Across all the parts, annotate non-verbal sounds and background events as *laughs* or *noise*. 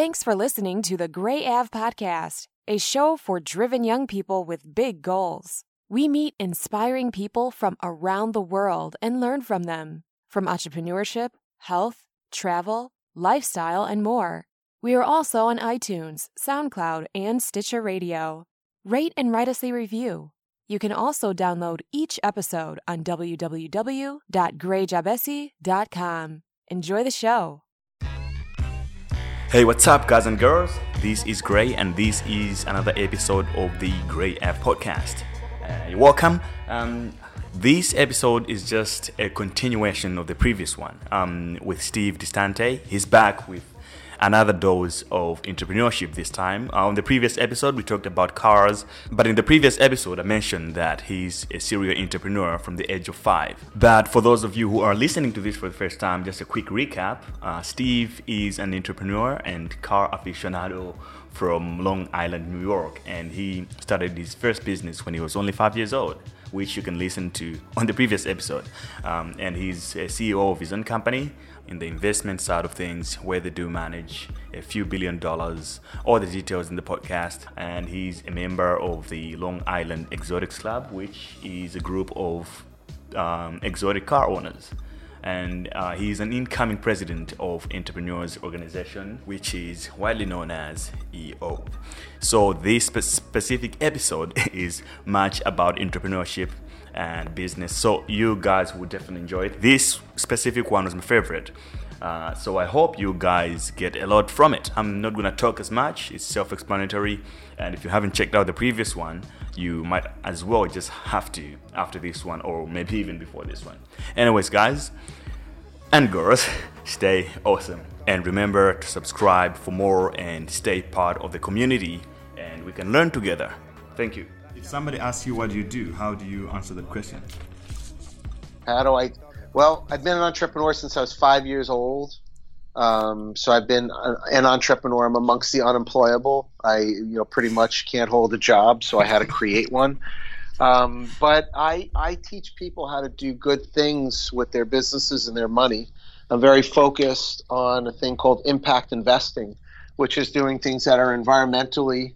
Thanks for listening to the Gray Av Podcast, a show for driven young people with big goals. We meet inspiring people from around the world and learn from them, from entrepreneurship, health, travel, lifestyle, and more. We are also on iTunes, SoundCloud, and Stitcher Radio. Rate and write us a review. You can also download each episode on www.grayjabesi.com. Enjoy the show. Hey, what's up, guys and girls? This is Gray, and this is another episode of the Gray F podcast. Uh, you're welcome. Um, this episode is just a continuation of the previous one um, with Steve Distante. He's back with another dose of entrepreneurship this time. Uh, on the previous episode, we talked about cars, but in the previous episode, I mentioned that he's a serial entrepreneur from the age of five. But for those of you who are listening to this for the first time, just a quick recap uh, Steve is an entrepreneur and car aficionado from Long Island, New York, and he started his first business when he was only five years old which you can listen to on the previous episode. Um, and he's a CEO of his own company in the investment side of things, where they do manage a few billion dollars. All the details in the podcast. And he's a member of the Long Island Exotics Club, which is a group of um, exotic car owners and uh, he's an incoming president of Entrepreneurs Organization, which is widely known as EO. So this spe- specific episode *laughs* is much about entrepreneurship and business. So you guys would definitely enjoy it. This specific one was my favorite. Uh, so I hope you guys get a lot from it. I'm not gonna talk as much. It's self-explanatory, and if you haven't checked out the previous one, you might as well just have to after this one, or maybe even before this one. Anyways, guys and girls, *laughs* stay awesome, and remember to subscribe for more and stay part of the community, and we can learn together. Thank you. If somebody asks you what do you do, how do you answer that question? How do I? Well, I've been an entrepreneur since I was five years old. Um, so I've been an entrepreneur. I'm amongst the unemployable. I, you know, pretty much can't hold a job, so I had to create one. Um, but I, I teach people how to do good things with their businesses and their money. I'm very focused on a thing called impact investing, which is doing things that are environmentally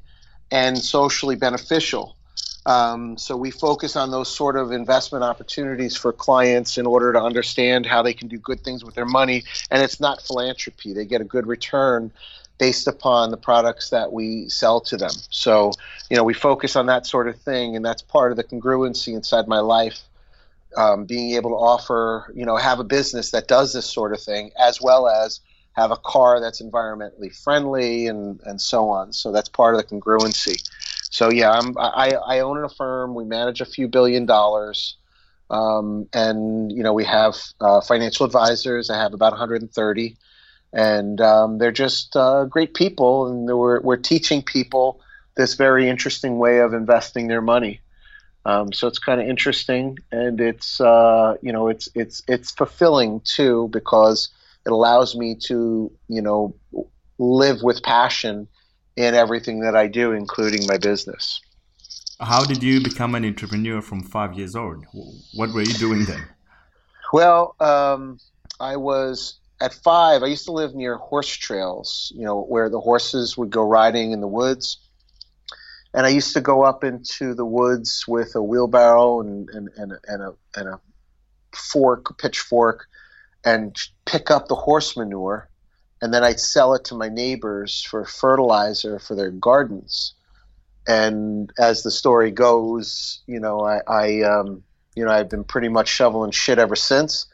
and socially beneficial. Um, so we focus on those sort of investment opportunities for clients in order to understand how they can do good things with their money. And it's not philanthropy; they get a good return based upon the products that we sell to them. So you know we focus on that sort of thing, and that's part of the congruency inside my life. Um, being able to offer, you know, have a business that does this sort of thing, as well as have a car that's environmentally friendly and, and so on. So that's part of the congruency. So yeah, I'm, I, I own a firm. We manage a few billion dollars. Um, and you know we have uh, financial advisors. I have about 130, and um, they're just uh, great people, and we're we're teaching people this very interesting way of investing their money. Um, so it's kind of interesting, and it's uh, you know it's it's it's fulfilling too because it allows me to you know live with passion in everything that I do, including my business. How did you become an entrepreneur from five years old? What were you doing then? Well, um, I was at five. I used to live near horse trails, you know, where the horses would go riding in the woods. And I used to go up into the woods with a wheelbarrow and, and, and, and a, and a fork, pitchfork, and pick up the horse manure and then I'd sell it to my neighbors for fertilizer for their gardens. And as the story goes, you know, I, I um, you know, I've been pretty much shoveling shit ever since.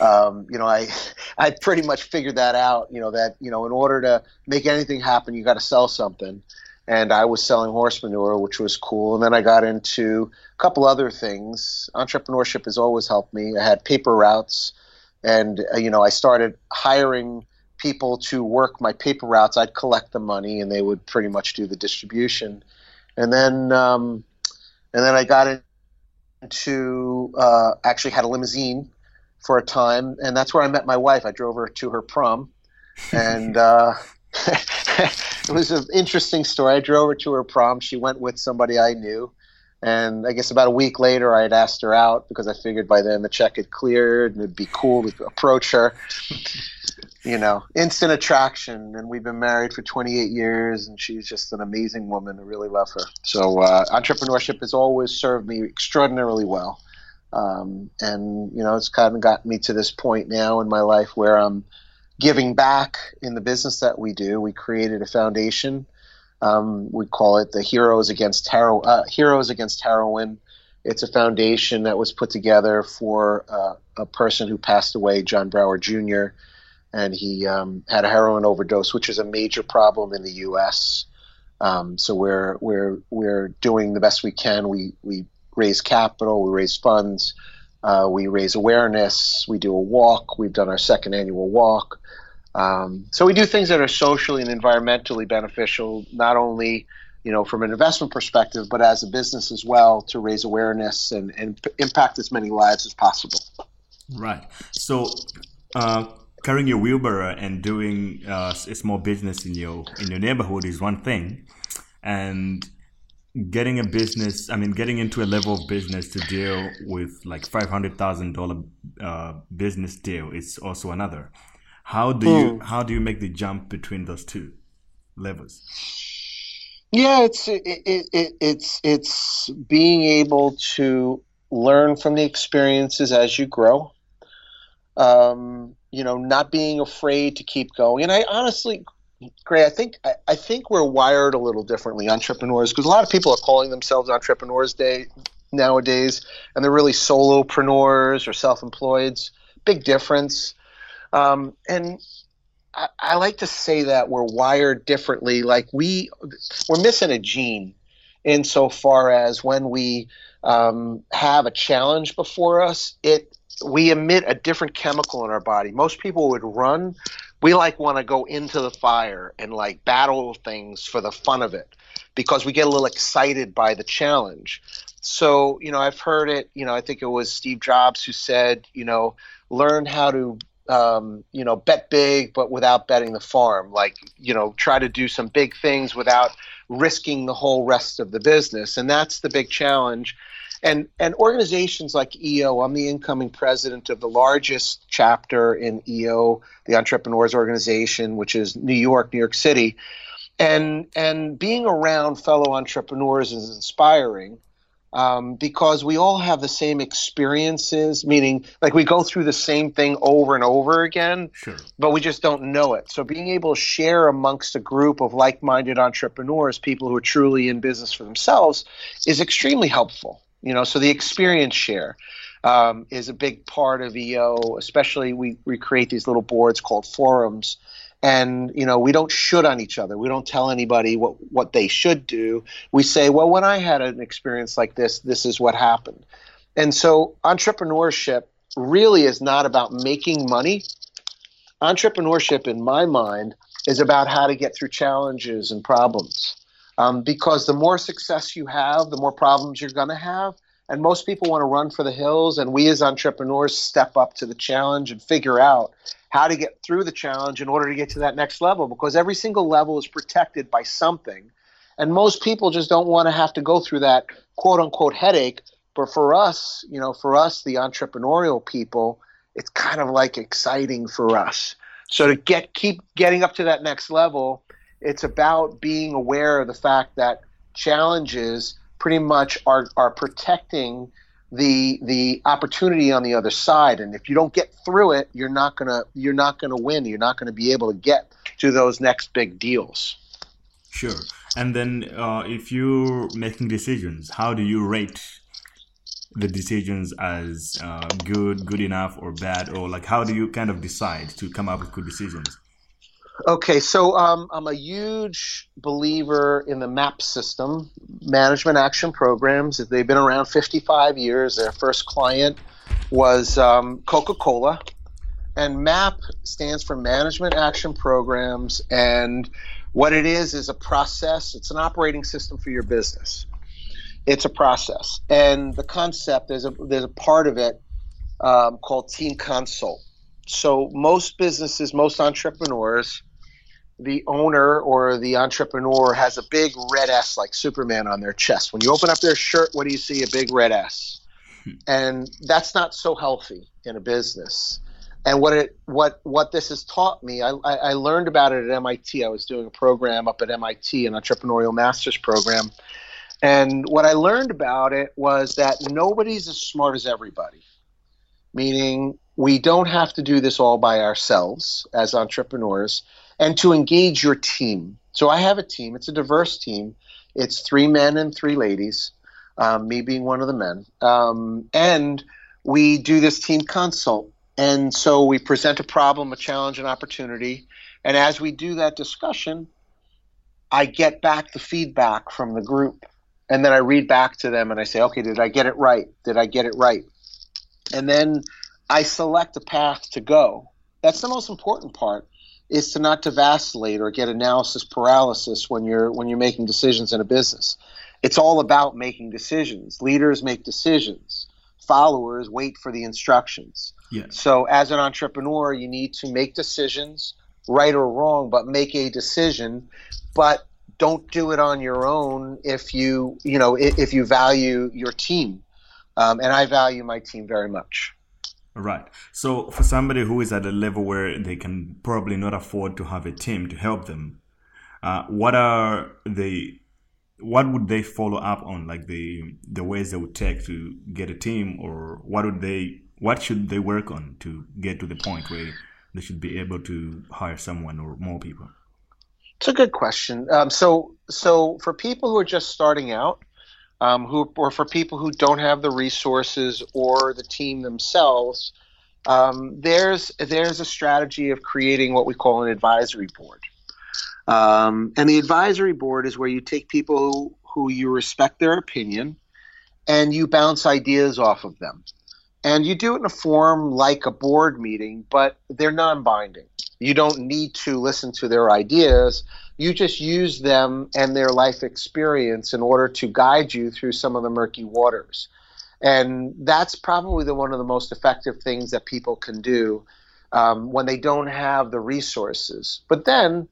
Um, you know, I, *laughs* I pretty much figured that out. You know that you know, in order to make anything happen, you got to sell something. And I was selling horse manure, which was cool. And then I got into a couple other things. Entrepreneurship has always helped me. I had paper routes, and uh, you know, I started hiring people to work my paper routes. I'd collect the money, and they would pretty much do the distribution. And then, um, and then I got into uh, actually had a limousine for a time, and that's where I met my wife. I drove her to her prom, and *laughs* uh, *laughs* it was an interesting story. I drove her to her prom. She went with somebody I knew, And I guess about a week later, I had asked her out because I figured by then the check had cleared and it'd be cool to approach her. *laughs* you know, instant attraction. And we've been married for 28 years, and she's just an amazing woman. I really love her. So, uh, entrepreneurship has always served me extraordinarily well. Um, and, you know, it's kind of gotten me to this point now in my life where I'm giving back in the business that we do. We created a foundation. Um, we call it the Heroes Against Hero- uh, Heroes Against Heroin. It's a foundation that was put together for uh, a person who passed away, John Brower Jr and he um, had a heroin overdose, which is a major problem in the U.S. Um, so we're we're we're doing the best we can. We we raise capital, we raise funds, uh, we raise awareness. We do a walk. We've done our second annual walk. Um, so we do things that are socially and environmentally beneficial, not only you know from an investment perspective, but as a business as well to raise awareness and, and p- impact as many lives as possible. Right. So. Uh carrying your wheelbarrow and doing uh, a small business in your in your neighborhood is one thing, and getting a business, I mean, getting into a level of business to deal with like five hundred thousand uh, business deal is also another. How do you hmm. how do you make the jump between those two levels? Yeah, it's it, it, it, it's it's being able to learn from the experiences as you grow. Um, you know, not being afraid to keep going. And I honestly, Gray, I think I, I think we're wired a little differently, entrepreneurs, because a lot of people are calling themselves entrepreneurs day nowadays, and they're really solopreneurs or self-employeds. Big difference. Um, and I, I like to say that we're wired differently. Like we, we're missing a gene insofar as when we um, have a challenge before us, it we emit a different chemical in our body. Most people would run. We like want to go into the fire and like battle things for the fun of it because we get a little excited by the challenge. So, you know, I've heard it, you know, I think it was Steve Jobs who said, you know, learn how to um, you know, bet big but without betting the farm. Like, you know, try to do some big things without risking the whole rest of the business. And that's the big challenge and and organizations like EO, I'm the incoming president of the largest chapter in EO, the Entrepreneurs Organization, which is New York, New York City, and and being around fellow entrepreneurs is inspiring. Um, because we all have the same experiences, meaning like we go through the same thing over and over again, sure. but we just don't know it. So being able to share amongst a group of like-minded entrepreneurs, people who are truly in business for themselves, is extremely helpful. You know, so the experience share um, is a big part of EO. Especially, we we create these little boards called forums, and you know, we don't should on each other. We don't tell anybody what what they should do. We say, well, when I had an experience like this, this is what happened. And so, entrepreneurship really is not about making money. Entrepreneurship, in my mind, is about how to get through challenges and problems. Um, because the more success you have, the more problems you're going to have. And most people want to run for the hills, and we as entrepreneurs step up to the challenge and figure out how to get through the challenge in order to get to that next level because every single level is protected by something. And most people just don't want to have to go through that quote unquote headache. But for us, you know, for us, the entrepreneurial people, it's kind of like exciting for us. So to get keep getting up to that next level, it's about being aware of the fact that challenges pretty much are, are protecting the the opportunity on the other side. And if you don't get through it you're not going to you're not going to win. You're not going to be able to get to those next big deals. Sure. And then uh, if you're making decisions how do you rate the decisions as uh, good good enough or bad? Or like how do you kind of decide to come up with good decisions Okay, so um, I'm a huge believer in the MAP system, Management Action Programs. They've been around 55 years. Their first client was um, Coca Cola. And MAP stands for Management Action Programs. And what it is is a process, it's an operating system for your business. It's a process. And the concept, there's a, there's a part of it um, called Team Consult. So most businesses, most entrepreneurs, the owner or the entrepreneur has a big red S like Superman on their chest. When you open up their shirt, what do you see? A big red S. Hmm. And that's not so healthy in a business. And what it what what this has taught me, I, I learned about it at MIT. I was doing a program up at MIT, an entrepreneurial master's program. And what I learned about it was that nobody's as smart as everybody. Meaning we don't have to do this all by ourselves as entrepreneurs and to engage your team. So I have a team, it's a diverse team. It's three men and three ladies, um, me being one of the men. Um, and we do this team consult. And so we present a problem, a challenge, an opportunity. And as we do that discussion, I get back the feedback from the group. And then I read back to them and I say, okay, did I get it right? Did I get it right? And then I select a path to go. That's the most important part is to not to vacillate or get analysis paralysis when you're when you're making decisions in a business. It's all about making decisions. Leaders make decisions. Followers wait for the instructions. Yes. So as an entrepreneur, you need to make decisions, right or wrong, but make a decision, but don't do it on your own if you, you know, if you value your team. Um, and I value my team very much. Right. So for somebody who is at a level where they can probably not afford to have a team to help them, uh, what are the what would they follow up on? Like the the ways they would take to get a team or what would they what should they work on to get to the point where they should be able to hire someone or more people? It's a good question. Um, so so for people who are just starting out um, who or for people who don't have the resources or the team themselves, um, there's there's a strategy of creating what we call an advisory board. Um, and the advisory board is where you take people who, who you respect their opinion and you bounce ideas off of them. And you do it in a form like a board meeting, but they're non binding. You don't need to listen to their ideas you just use them and their life experience in order to guide you through some of the murky waters. And that's probably the one of the most effective things that people can do um, when they don't have the resources. But then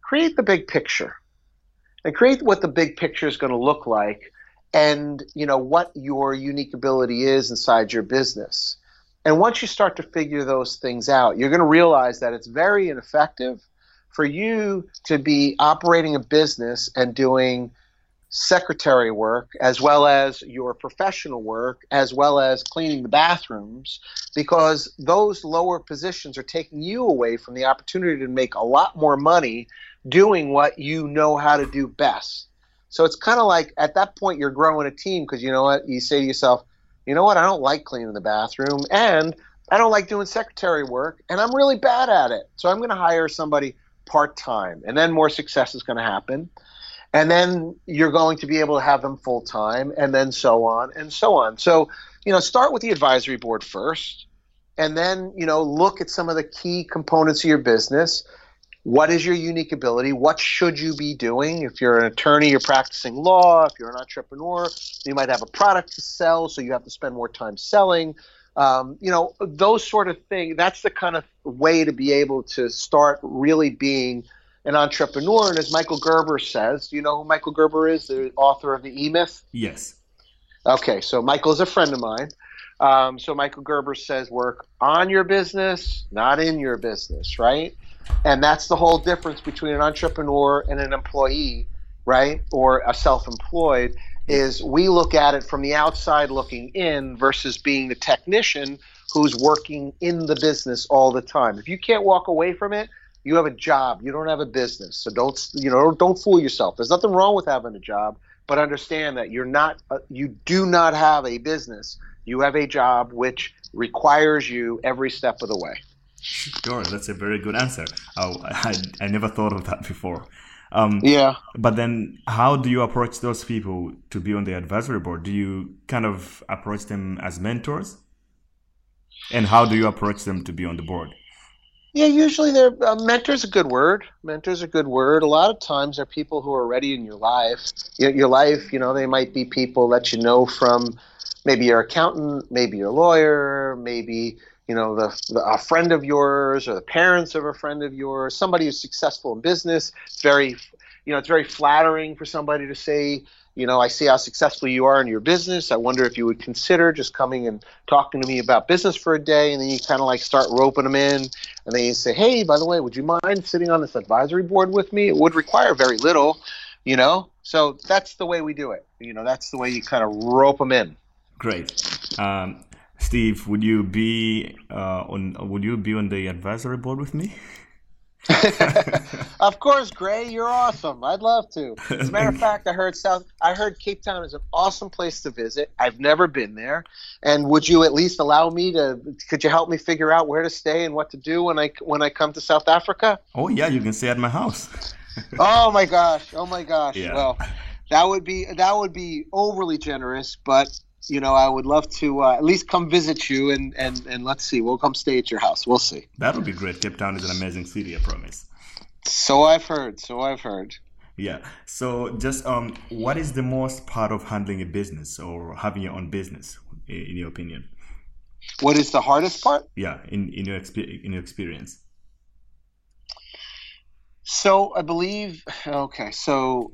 create the big picture and create what the big picture is going to look like and you know what your unique ability is inside your business. And once you start to figure those things out, you're going to realize that it's very ineffective for you to be operating a business and doing secretary work as well as your professional work as well as cleaning the bathrooms because those lower positions are taking you away from the opportunity to make a lot more money doing what you know how to do best. So it's kind of like at that point you're growing a team because you know what you say to yourself, you know what I don't like cleaning the bathroom and I don't like doing secretary work and I'm really bad at it. So I'm going to hire somebody part time, and then more success is going to happen. And then you're going to be able to have them full time, and then so on and so on. So, you know, start with the advisory board first, and then, you know, look at some of the key components of your business. What is your unique ability? What should you be doing? If you're an attorney, you're practicing law. If you're an entrepreneur, you might have a product to sell, so you have to spend more time selling um, you know, those sort of things. That's the kind of way to be able to start really being an entrepreneur. And as Michael Gerber says, do you know who Michael Gerber is, the author of the E Myth? Yes. Okay, so Michael is a friend of mine. Um, so Michael Gerber says, work on your business, not in your business, right? And that's the whole difference between an entrepreneur and an employee, right? Or a self employed is we look at it from the outside looking in versus being the technician who's working in the business all the time. If you can't walk away from it, you have a job. You don't have a business. So don't you know? Don't fool yourself. There's nothing wrong with having a job, but understand that you're not. Uh, you do not have a business. You have a job which requires you every step of the way. Sure, that's a very good answer. Oh, I, I never thought of that before. Um, yeah. But then, how do you approach those people to be on the advisory board? Do you kind of approach them as mentors? And how do you approach them to be on the board? Yeah, usually they're uh, mentors. A good word. Mentors a good word. A lot of times they're people who are already in your life. Your, your life, you know, they might be people that you know from maybe your accountant, maybe your lawyer, maybe you know the, the, a friend of yours or the parents of a friend of yours somebody who's successful in business it's very you know it's very flattering for somebody to say you know i see how successful you are in your business. I wonder if you would consider just coming and talking to me about business for a day. And then you kind of like start roping them in. And then you say hey by the way would you mind sitting on this advisory board with me? It would require very little you know? So that's the way we do it. You know that's the way you kind of rope them in. Great. Um, Steve, would you be uh, on? Would you be on the advisory board with me? *laughs* of course, Gray, you're awesome. I'd love to. As a matter of *laughs* fact, I heard South. I heard Cape Town is an awesome place to visit. I've never been there, and would you at least allow me to? Could you help me figure out where to stay and what to do when I when I come to South Africa? Oh yeah, you can stay at my house. *laughs* oh my gosh! Oh my gosh! Yeah. Well, that would be that would be overly generous, but you know, I would love to uh, at least come visit you and, and, and let's see. We'll come stay at your house. We'll see. That would be great. Cape Town is an amazing city, I promise. So I've heard. So I've heard. Yeah. So just um, what is the most part of handling a business or having your own business, in your opinion? What is the hardest part? Yeah, in in your exp- in your experience. So I believe. Okay, so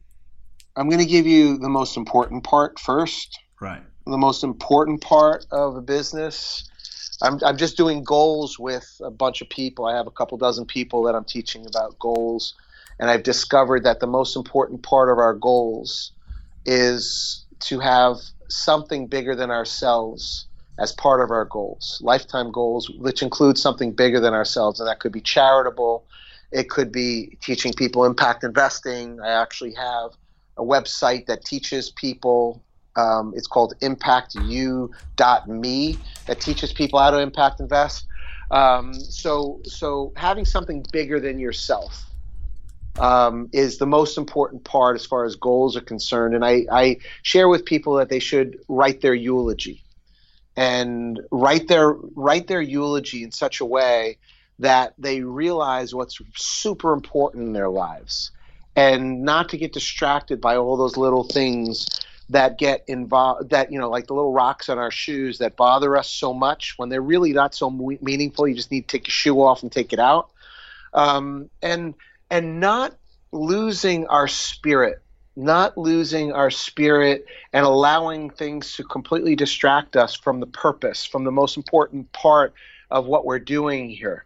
I'm going to give you the most important part first. Right the most important part of a business. I'm, I'm just doing goals with a bunch of people. I have a couple dozen people that I'm teaching about goals. And I've discovered that the most important part of our goals is to have something bigger than ourselves as part of our goals, lifetime goals, which include something bigger than ourselves. And that could be charitable, it could be teaching people impact investing. I actually have a website that teaches people um, it's called impactu.me that teaches people how to impact invest. Um, so, so having something bigger than yourself um, is the most important part as far as goals are concerned. And I, I share with people that they should write their eulogy and write their write their eulogy in such a way that they realize what's super important in their lives and not to get distracted by all those little things that get involved that you know like the little rocks on our shoes that bother us so much when they're really not so meaningful you just need to take your shoe off and take it out. Um, and and not losing our spirit not losing our spirit and allowing things to completely distract us from the purpose from the most important part of what we're doing here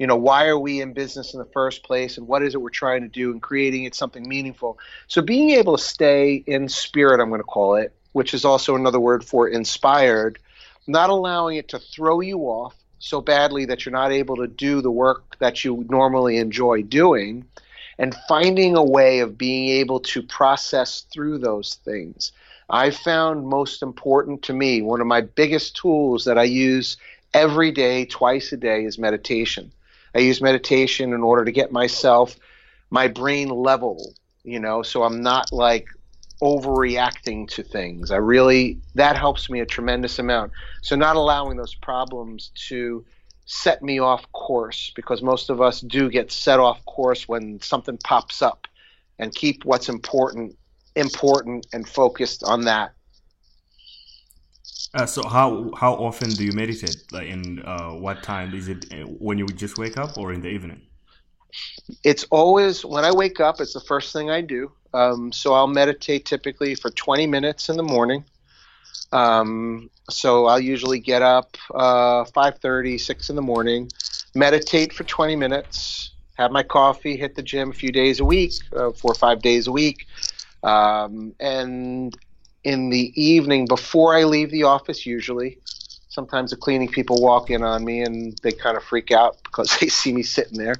you know why are we in business in the first place and what is it we're trying to do and creating it something meaningful. So being able to stay in spirit i'm going to call it which is also another word for inspired not allowing it to throw you off so badly that you're not able to do the work that you normally enjoy doing and finding a way of being able to process through those things. I found most important to me one of my biggest tools that i use every day twice a day is meditation I use meditation in order to get myself, my brain level, you know, so I'm not like overreacting to things. I really, that helps me a tremendous amount. So not allowing those problems to set me off course because most of us do get set off course when something pops up and keep what's important important and focused on that uh, so how how often do you meditate? Like in uh, what time is it? Uh, when you just wake up or in the evening? It's always when I wake up. It's the first thing I do. Um, so I'll meditate typically for 20 minutes in the morning. Um, so I'll usually get up uh, 5:30, 6 in the morning, meditate for 20 minutes, have my coffee, hit the gym a few days a week, uh, four or five days a week, um, and in the evening before I leave the office, usually. Sometimes the cleaning people walk in on me and they kind of freak out because *laughs* they see me sitting there.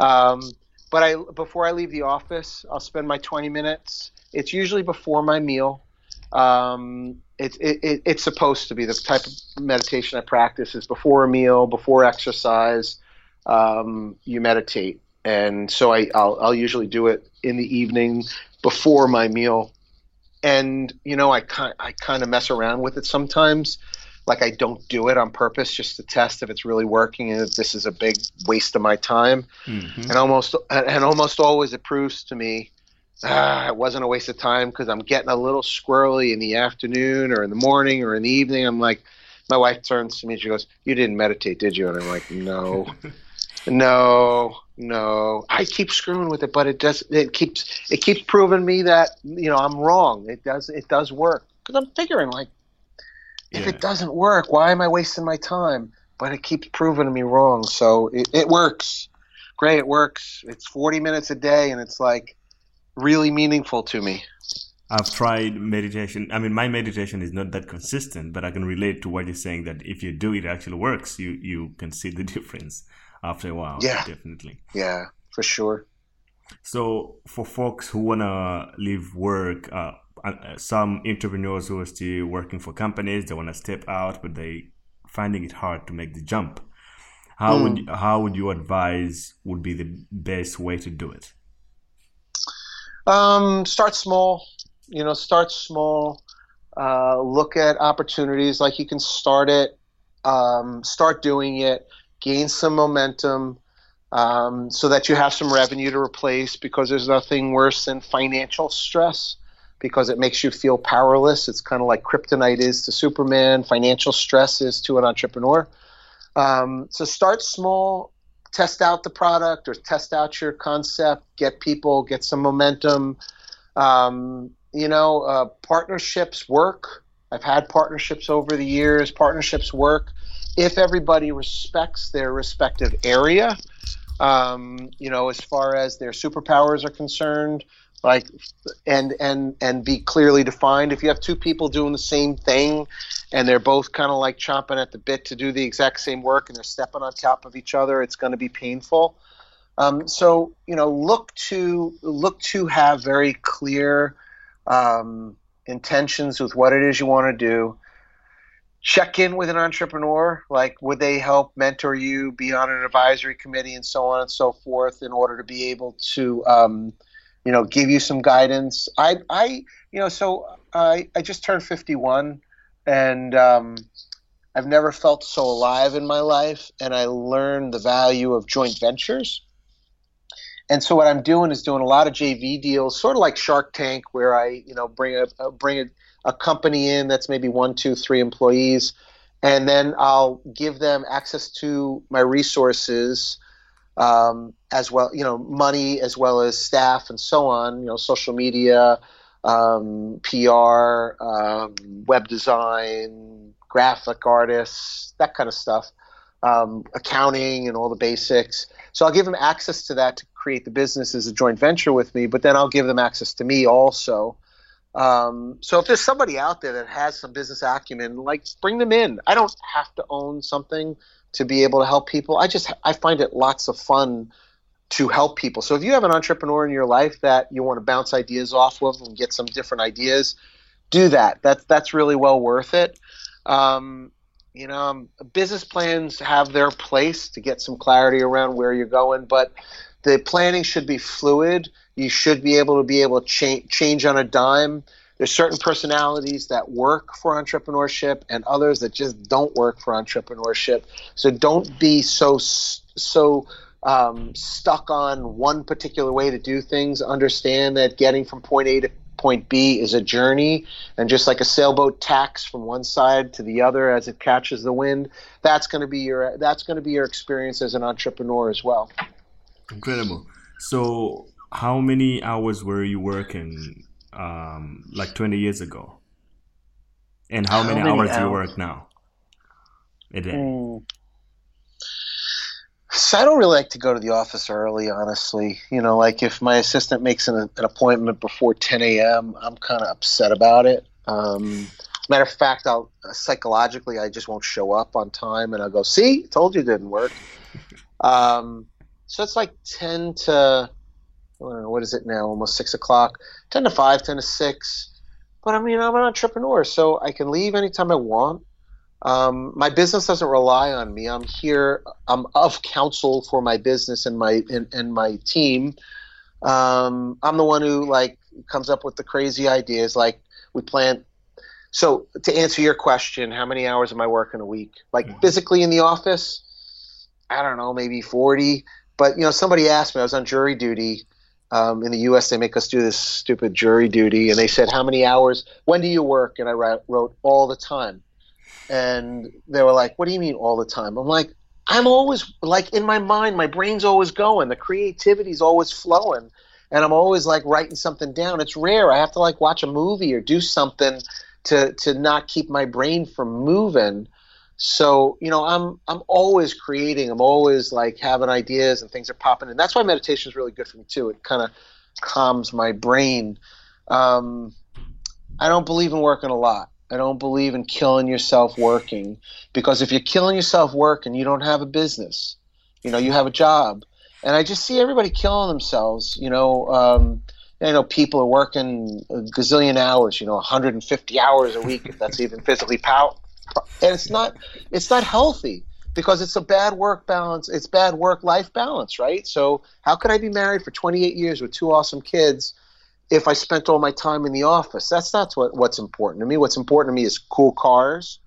Um, but I before I leave the office, I'll spend my 20 minutes. It's usually before my meal. Um, it, it, it's supposed to be the type of meditation I practice is before a meal, before exercise. Um, you meditate, and so I, I'll, I'll usually do it in the evening before my meal and you know, I kind I kind of mess around with it sometimes. Like I don't do it on purpose just to test if it's really working and if this is a big waste of my time. Mm-hmm. And almost and almost always it proves to me ah, it wasn't a waste of time because I'm getting a little squirrely in the afternoon or in the morning or in the evening. I'm like, my wife turns to me and she goes, "You didn't meditate, did you?" And I'm like, "No, *laughs* no, no." I keep screwing with it, but it does. It keeps it keeps proving me that you know I'm wrong. It does it does work because I'm figuring like if Yeah. it doesn't work, why am I wasting my time? But it keeps proving me wrong. So it, it works. Great, it works. It's 40 minutes a day, and it's like really meaningful to me. I've tried meditation. I mean, my meditation is not that consistent, but I can relate to what you're saying that if you do it, it actually works. You you can see the *laughs* difference after a while. Yeah. definitely. Yeah, for sure. So for folks who wanna leave work, uh, uh, some entrepreneurs who are still working for companies, they wanna step out, but they finding it hard to make the jump. How would how would you advise would be the best way to do it? Um, start small. You know, start small. Uh, look at opportunities. Like you can start it, um, start doing it, gain some momentum, um, so that you have some revenue to replace. Because there's nothing worse than financial stress, because it makes you feel powerless. It's kind of like kryptonite is to Superman. Financial stress is to an entrepreneur. Um, so start small, test out the product or test out your concept, get people, get some momentum. Um, you know, uh, partnerships work. I've had partnerships over the years. Partnerships work if everybody respects their respective area. Um, you know, as far as their superpowers are concerned, like, and and and be clearly defined. If you have two people doing the same thing, and they're both kind of like chomping at the bit to do the exact same work, and they're stepping on top of each other, it's going to be painful. Um, so you know, look to look to have very clear um, intentions with what it is you want to do. Check in with an entrepreneur, like would they help mentor you, be on an advisory committee, and so on and so forth, in order to be able to, um, you know, give you some guidance. I, I, you know, so I, I just turned fifty-one, and um, I've never felt so alive in my life, and I learned the value of joint ventures. And so what I'm doing is doing a lot of JV deals, sort of like Shark Tank, where I, you know, bring a bring a, a company in that's maybe one, two, three employees, and then I'll give them access to my resources, um, as well, you know, money as well as staff and so on, you know, social media, um, PR, um, web design, graphic artists, that kind of stuff, um, accounting and all the basics. So I'll give them access to that to create the business as a joint venture with me, but then I'll give them access to me also. Um, so if there's somebody out there that has some business acumen, like bring them in. I don't have to own something to be able to help people. I just I find it lots of fun to help people. So if you have an entrepreneur in your life that you want to bounce ideas off of and get some different ideas, do that. That's that's really well worth it. Um, you know, um, business plans have their place to get some clarity around where you're going, but the planning should be fluid. You should be able to be able to change change on a dime. There's certain personalities that work for entrepreneurship and others that just don't work for entrepreneurship. So don't be so so um, stuck on one particular way to do things. Understand that getting from point A to point B is a journey, and just like a sailboat tacks from one side to the other as it catches the wind, that's going to be your that's going to be your experience as an entrepreneur as well. Incredible. So, how many hours were you working um, like 20 years ago? And how, How many, many hours do you work now? A day. Mm. So I don't really like to go to the office early, honestly. You know, like if my assistant makes an, an appointment before 10 a.m., I'm kind of upset about it. Um, matter of fact, I'll psychologically, I just won't show up on time, and I'll go, "See, told you it didn't work." Um, so it's like 10 to I don't know, what is it now? Almost six o'clock. 10 to 5, 10 to 6. But I mean, I'm an entrepreneur, so I can leave anytime I want. Um, my business doesn't rely on me. I'm here. I'm of counsel for my business and my and, and my team. Um, I'm the one who like comes up with the crazy ideas. Like we plan. So to answer your question, how many hours am I working a week? Like physically in the office, I don't know, maybe 40. But you know, somebody asked me. I was on jury duty. Um, in the U.S., they make us do this stupid jury duty, and they said, "How many hours? When do you work?" And I wrote, wrote all the time. and they were like, "What do you mean all the time?" I'm like, "I'm always like in my mind, my brain's always going, the creativity's always flowing." And I'm always like writing something down. It's rare. I have to like watch a movie or do something to to not keep my brain from moving. So, you know, I'm I'm always creating. I'm always like having ideas and things are popping in. That's why meditation is really good for me too. It kind of calms my brain. Um, I don't believe in working a lot. I don't believe in killing yourself working because if you're killing yourself working, you don't have a business. You know, you have a job. And I just see everybody killing themselves. You know, um, you know, people are working a gazillion hours. You know, 150 hours a week, if that's even physically pow- and it's not it's not healthy because it's a bad work balance it's bad work life balance right? So how could i be married for 28 years with two awesome kids if i spent all my time in the office? That's not what, what's important to me. What's important to me is cool cars.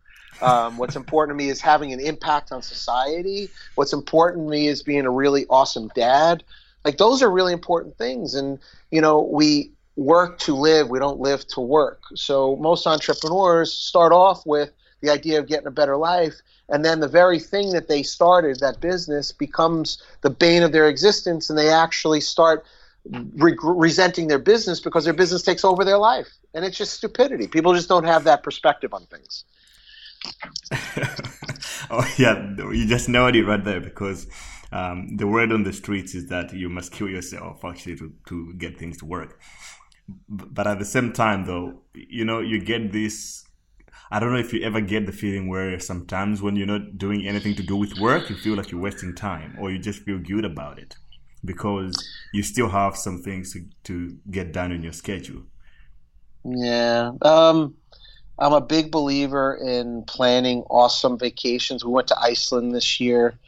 Um, what's important to me is having an impact on society. What's important to me is being a really awesome dad. Like those are really important things. And you know we work to live we don't live to work. So most entrepreneurs start off with the idea of getting a better life. And then the very thing that they started that business becomes the bane of their existence and they actually start re- resenting their business because their business takes over their life. And it's just stupidity. People just don't have that perspective on things. *laughs* Oh yeah. You just nailed it right there because um, the word on the streets is that you must kill yourself actually to, to get things to work. But at the same time though you know you get this I don't know if you ever get the feeling where sometimes when you're not doing anything to do with work, you feel like you're wasting time or you just feel good about it because you still have some things to, to get done in your schedule. Yeah. Um, I'm a big believer in planning awesome vacations. We went to Iceland this year.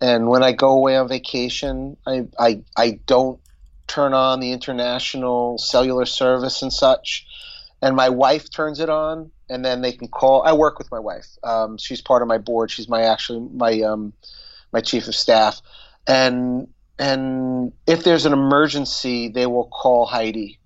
And when I go away on vacation, I, I, I don't turn on the international cellular service and such. And my wife turns it on and then they can call. I work with my wife. Um, she's part of my board. She's my actually my um, my chief of staff, and and if there's an emergency, they will call Heidi.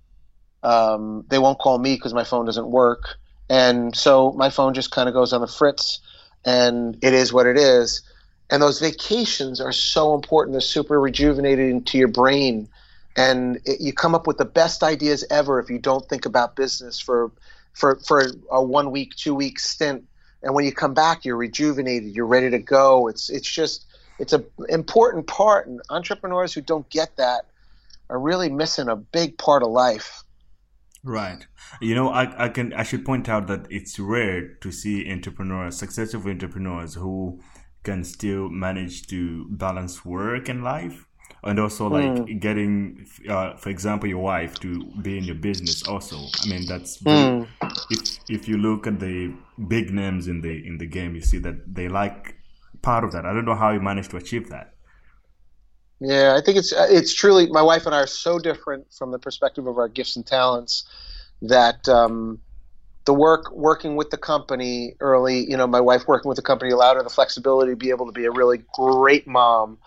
Um, they won't call me because my phone doesn't work, and so my phone just kind of goes on the fritz, and it is what it is. And those vacations are so important. They're super rejuvenating to your brain, and it, you come up with the best ideas ever if you don't think about business for for for a one week, two week stint, and when you come back, you're rejuvenated, you're ready to go. It's it's just it's an important part, and entrepreneurs who don't get that are really missing a big part of life. Right. You know, I, I can I should point out that it's rare to see entrepreneurs, successful entrepreneurs who can still manage to balance work and life and also like mm. getting uh, for example your wife to be in your business also i mean that's mm. if if you look at the big names in the in the game you see that they like part of that i don't know how you managed to achieve that yeah i think it's it's truly my wife and i are so different from the perspective of our gifts and talents that um, the work working with the company early you know my wife working with the company allowed her the flexibility to be able to be a really great mom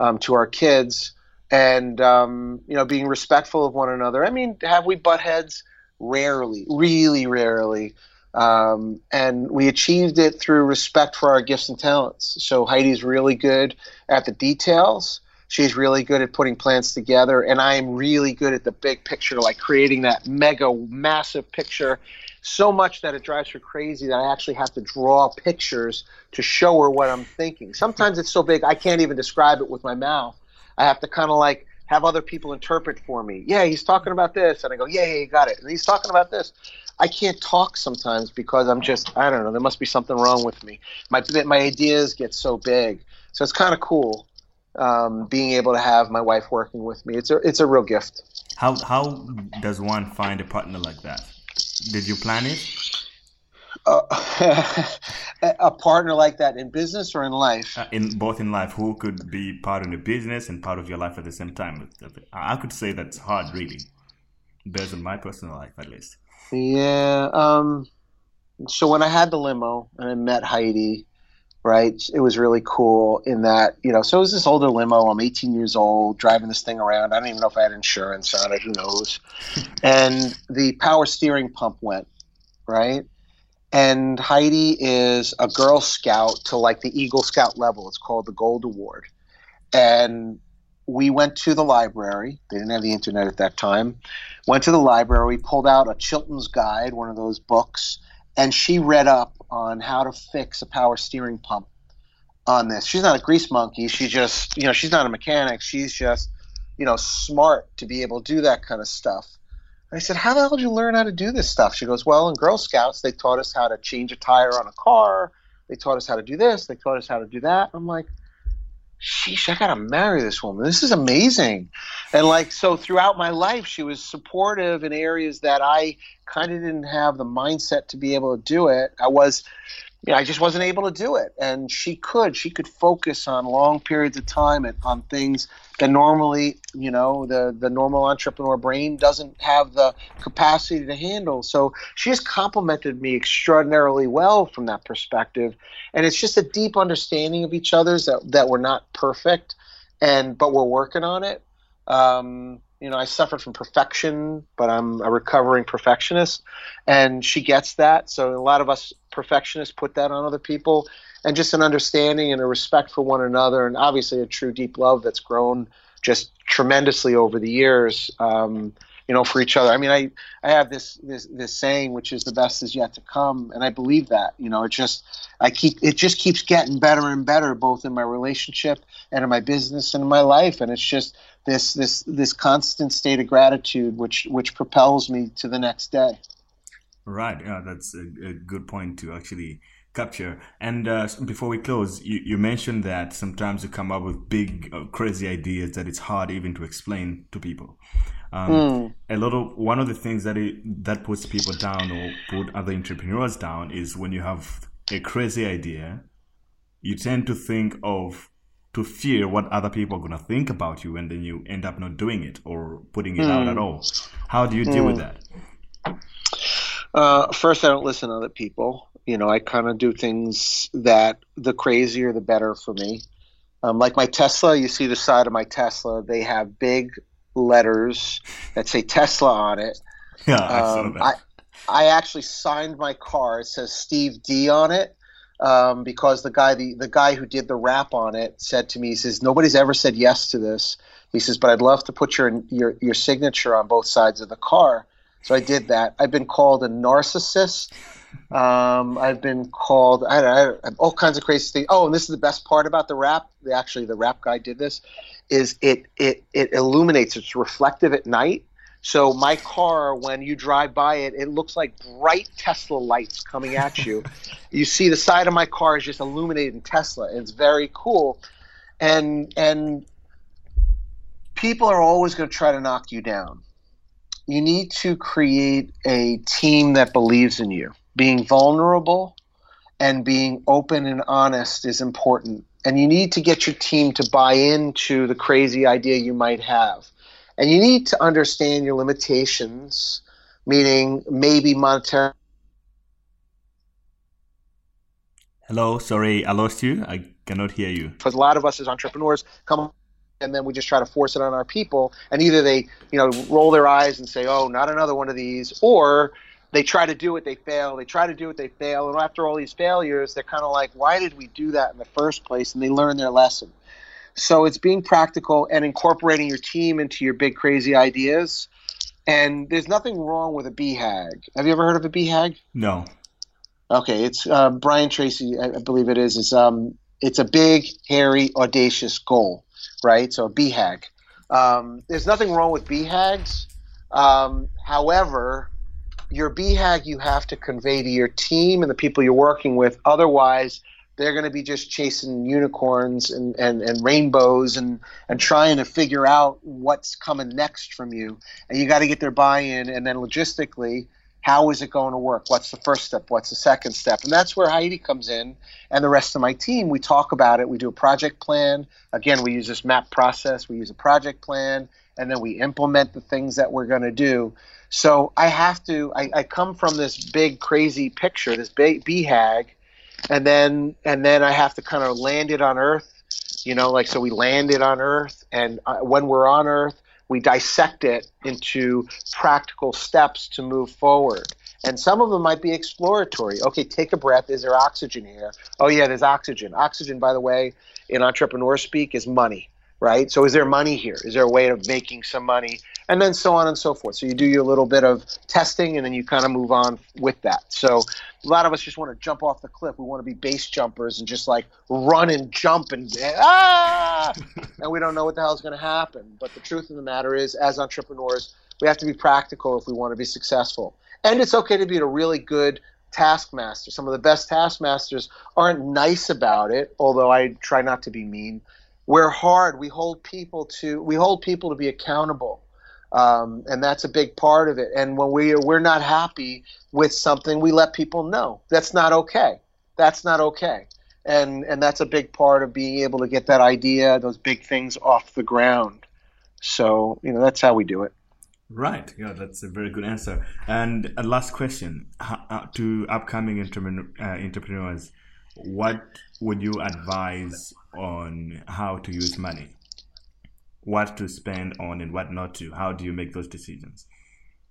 um, to our kids and um, you know being respectful of one another. I mean, have we butt heads? Rarely, really rarely. Um, and we achieved it through respect for our gifts and talents. So Heidi's really good at the details. She's really good at putting plans together, and I'm really good at the big picture, like creating that mega, massive picture so much that it drives her crazy that I actually have to draw pictures to show her what I'm thinking. Sometimes it's so big I can't even describe it with my mouth. I have to kind of like have other people interpret for me. Yeah, he's talking about this, and I go, yeah, yeah, you got it. And he's talking about this. I can't talk sometimes because I'm just I don't know. There must be something wrong with me. My my ideas get so big, so it's kind of cool um, being able to have my wife working with me. It's a it's a real gift. How how does one find a partner like that? Did you plan it? Uh, *laughs* a partner like that in business or in life? Uh, in both in life, who could be part of the business and part of your life at the same time? I could say that's hard, really, based on my personal life, at least. Yeah. Um, so when I had the limo and I met Heidi, right? It was really cool in that, you know, so it was this older limo. I'm 18 years old, driving this thing around. I don't even know if I had insurance on it. Who knows? *laughs* and the power steering pump went, right? and Heidi is a Girl Scout to like the Eagle Scout level. It's called the Gold Award. And we went to the library. They didn't have the internet at that time. Went to the library, pulled out a Chilton's Guide, one of those books, and she read up on how to fix a power steering pump on this. She's not a grease monkey. She just, you know, she's not a mechanic. She's just, you know, smart to be able to do that kind of stuff. I said, How the hell did you learn how to do this stuff? She goes, Well, in Girl Scouts, they taught us how to change a tire on a car. They taught us how to do this. They taught us how to do that. I'm like, sheesh, I gotta marry this woman. This is amazing. And like so throughout my life she was supportive in areas that I kind of didn't have the mindset to be able to do it. I was you know, I just wasn't able to do it. And she could. She could focus on long periods of time and on things that normally, you know, the, the normal entrepreneur brain doesn't have the capacity to handle. So she has complimented me extraordinarily well from that perspective. And it's just a deep understanding of each other's that, that we're not perfect and but we're working on it. Um, you know, I suffered from perfection, but I'm a recovering perfectionist, and she gets that. So a lot of us perfectionists put that on other people, and just an understanding and a respect for one another, and obviously a true deep love that's grown just tremendously over the years. Um, you know, for each other. I mean, I, I have this, this this saying, which is the best is yet to come, and I believe that. You know, it just I keep it just keeps getting better and better, both in my relationship and in my business and in my life, and it's just this this this constant state of gratitude, which which propels me to the next day. Right. Yeah, that's a, a good point to actually capture. And uh, before we close, you, you mentioned that sometimes you come up with big, uh, crazy ideas that it's hard even to explain to people. Um, mm. A lot of one of the things that it, that puts people down or put other entrepreneurs down is when you have a crazy idea, you tend to think of to fear what other people are going to think about you, and then you end up not doing it or putting it mm. out at hmm. all. How do you deal mm. with that? Uh, first, I don't listen to other people. You know, I kind of do things that the crazier, the better for me. Um, like my Tesla, you see the side of my Tesla, they have big letters that say Tesla on it. *laughs* Yeah, um, I, I actually signed my car. It says Steve D on it. Um, because the guy the, the guy who did the wrap on it said to me, he says, Nobody's ever said yes to this. He says, but I'd love to put your your your signature on both sides of the car. So I did that. I've been called a narcissist. Um, I've been called I, I, all kinds of crazy things. Oh, and this is the best part about the wrap. Actually, the wrap guy did this is it it it illuminates. It's reflective at night. So my car, when you drive by it, it looks like bright Tesla lights coming at you. *laughs* you see the side of my car is just illuminated in Tesla. It's very cool, and and people are always going to try to knock you down. You need to create a team that believes in you. Being vulnerable and being open and honest is important and you need to get your team to buy into the crazy idea you might have. And you need to understand your limitations, meaning maybe monetary. Hello, sorry, I lost you. I cannot hear you. Because a lot of us as entrepreneurs come and then we just try to force it on our people, and either they, you know, roll their eyes and say, "Oh, not another one of these," or they try to do it, they fail. They try to do it, they fail. And after all these failures, they're kind of like, why did we do that in the first place? And they learn their lesson. So it's being practical and incorporating your team into your big crazy ideas. And there's nothing wrong with a BHAG. Have you ever heard of a BHAG? No. Okay, it's uh, Brian Tracy, I, believe it is. Is um, it's a big, hairy, audacious goal, right? So a BHAG. Um, there's nothing wrong with BHAGs. Um, however, your BHAG you have to convey to your team and the people you're working with. Otherwise, they're going to be just chasing unicorns and, and, and rainbows and, and trying to figure out what's coming next from you. And you got to get their buy in. And then logistically, how is it going to work? What's the first step? What's the second step? And that's where Heidi comes in and the rest of my team. We talk about it. We do a project plan. Again, we use this map process. We use a project plan and then we implement the things that we're going to do. So I have to. I, I come from this big crazy picture, this big BHAG, and then and then I have to kind of land it on Earth. You know, like so we land it on Earth, and uh, when we're on Earth, we dissect it into practical steps to move forward. And some of them might be exploratory. Okay, take a breath. Is there oxygen here? Oh, yeah, there's oxygen. Oxygen, by the way, in entrepreneur speak, is money, right? So, is there money here? Is there a way of making some money? And then so on and so forth. So, you do your little bit of testing and then you kind of move on with that. So, a lot of us just want to jump off the cliff. We want to be base jumpers and just like run and jump and ah, *laughs* and we don't know what the hell is going to happen. But the truth of the matter is, as entrepreneurs, we have to be practical if we want to be successful. And it's okay to be a really good taskmaster. Some of the best taskmasters aren't nice about it, although I try not to be mean. We're hard. We hold people to we hold people to be accountable. Um, and that's a big part of it. And when we we're not happy with something, we let people know that's not okay. That's not okay. And and that's a big part of being able to get that idea, those big things off the ground. So you know that's how we do it. Right. Yeah, that's a very good answer. And a last question uh, to upcoming uh, entrepreneurs: What would you advise on how to use money? What to spend on and what not to? How do you make those decisions?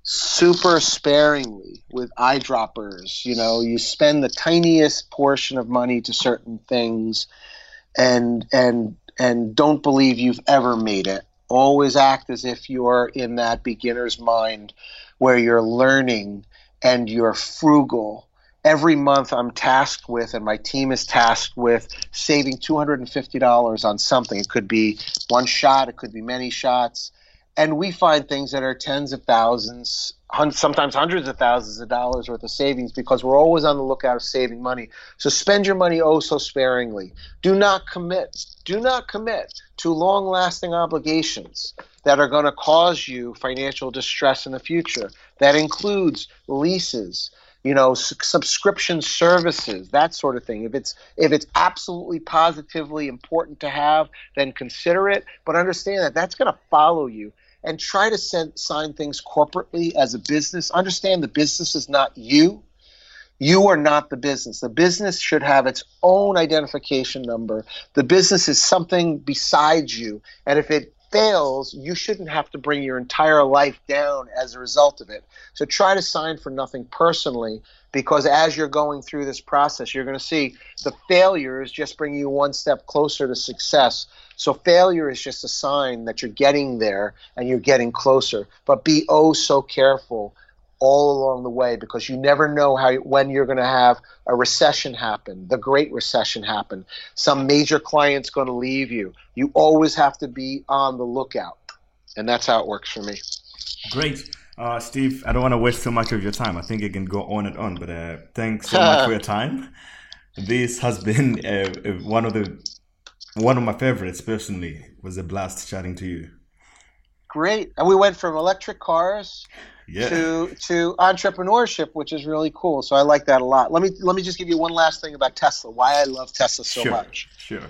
Super sparingly with eyedroppers. You know, you spend the tiniest portion of money to certain things, and and and don't believe you've ever made it. Always act as if you're in that beginner's mind, where you're learning and you're frugal every month I'm tasked with, and my team is tasked with saving $250 on something. It could be one shot, it could be many shots. And we find things that are tens of thousands, sometimes hundreds of thousands of dollars worth of savings because we're always on the lookout of saving money. So spend your money oh so sparingly. Do not commit. Do not commit to long lasting obligations that are going to cause you financial distress in the future. That includes leases, you know subscription services that sort of thing if it's if it's absolutely positively important to have then consider it but understand that that's going to follow you and try to send, sign things corporately as a business understand the business is not you you are not the business. The business should have its own identification number. The business is something besides you. And if it fails, you shouldn't have to bring your entire life down as a result of it. So try to sign for nothing personally because as you're going through this process, you're going to see the failures just bring you one step closer to success. So failure is just a sign that you're getting there and you're getting closer. But be oh so careful all along the way because you never know how when you're going to have a recession happen, the great recession happen. Some major client's going to leave you. You always have to be on the lookout. And that's how it works for me. Great. Uh, Steve, I don't want to waste too much of your time. I think it can go on and on, but uh, thanks so much for *laughs* your time. This has been uh, uh, one of the one of my favorites personally. It was a blast chatting to you. Great, and we went from electric cars yeah. to to entrepreneurship, which is really cool. So I like that a lot. Let me let me just give you one last thing about Tesla. Why I love Tesla so sure. much. Sure.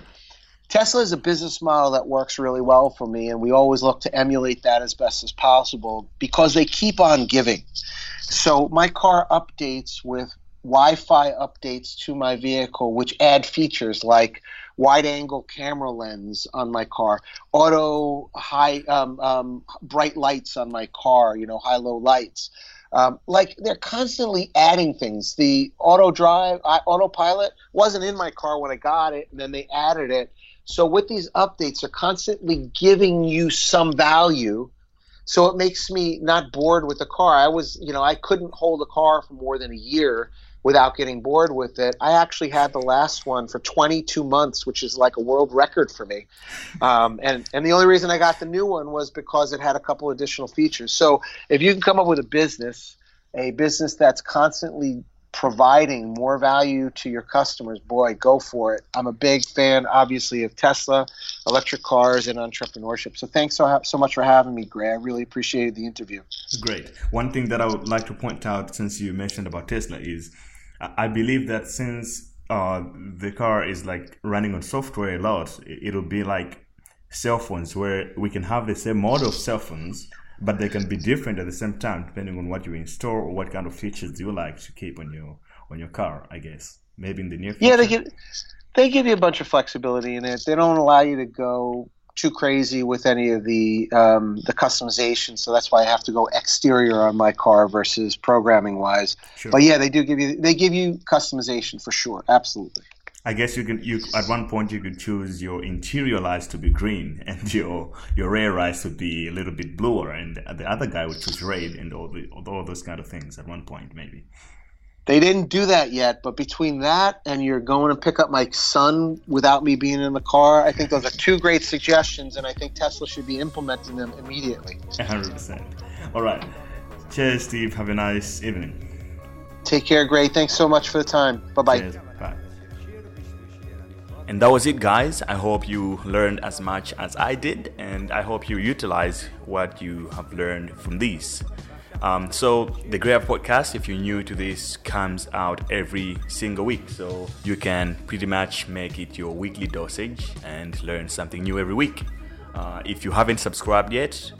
Tesla is a business model that works really well for me, and we always look to emulate that as best as possible because they keep on giving. So my car updates with Wi-Fi updates to my vehicle, which add features like wide angle camera lens on my car, auto high um, um, bright lights on my car, you know, high low lights. Um, like they're constantly adding things. The auto drive, I, autopilot wasn't in my car when I got it, and then they added it. So with these updates, they're constantly giving you some value. So it makes me not bored with the car. I was, you know, I couldn't hold a car for more than a year without getting bored with it. I actually had the last one for 22 months, which is like a world record for me. Um, and and the only reason I got the new one was because it had a couple additional features. So if you can come up with a business, a business that's constantly providing more value to your customers, boy, go for it. I'm a big fan, obviously, of Tesla, electric cars, and entrepreneurship. So thanks so, so much for having me, Gray. I really appreciated the interview. Great. One thing that I would like to point out, since you mentioned about Tesla, is I believe that since uh, the car is like running on software a lot, it'll be like cell phones where we can have the same model of cell phones, but they can be different at the same time depending on what you install or what kind of features you like to keep on your on your car. I guess maybe in the near future. Yeah, they give they give you a bunch of flexibility in it. They don't allow you to go too crazy with any of the um, the customization, so that's why I have to go exterior on my car versus programming wise. Sure. But yeah, they do give you they give you customization for sure, absolutely. I guess you can you at one point you could choose your interior lights to be green *laughs* and your your rear lights to be a little bit bluer, and the other guy would choose red and all the all those kind of things at one point maybe. They didn't do that yet, but between that and you're going to pick up my son without me being in the car, I think those are two great suggestions, and I think Tesla should be implementing them immediately. 100%. All right. Cheers, Steve. Have a nice evening. Take care, Gray. Thanks so much for the time. Bye bye. Bye. And that was it, guys. I hope you learned as much as I did, and I hope you utilize what you have learned from these. Um, so, the App podcast, if you're new to this, comes out every single week. So, you can pretty much make it your weekly dosage and learn something new every week. Uh, if you haven't subscribed yet,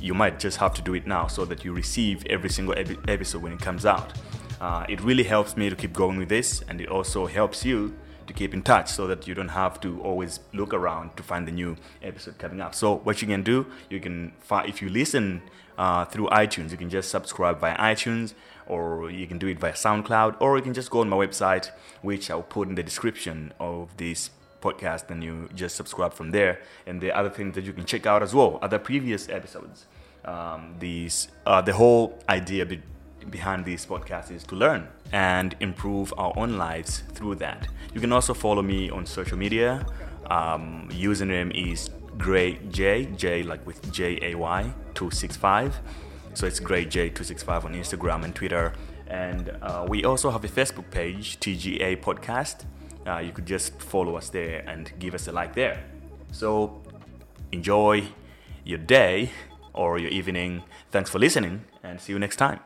you might just have to do it now so that you receive every single epi- episode when it comes out. Uh, it really helps me to keep going with this, and it also helps you to keep in touch so that you don't have to always look around to find the new episode coming up. So, what you can do, you can find if you listen uh, through iTunes, you can just subscribe via iTunes, or you can do it via SoundCloud, or you can just go on my website, which I'll put in the description of this podcast, and you just subscribe from there. And the other thing that you can check out as well, are the previous episodes. Um, these, uh, the whole idea behind this podcast is to learn and improve our own lives through that. You can also follow me on social media. Um, username is Gray J J like with J A Y two six five. So it's Gray J two six five on Instagram and Twitter. And uh, we also have a Facebook page, TGA Podcast. Uh, you could just follow us there and give us a like there. So enjoy your day or your evening. Thanks for listening and see you next time.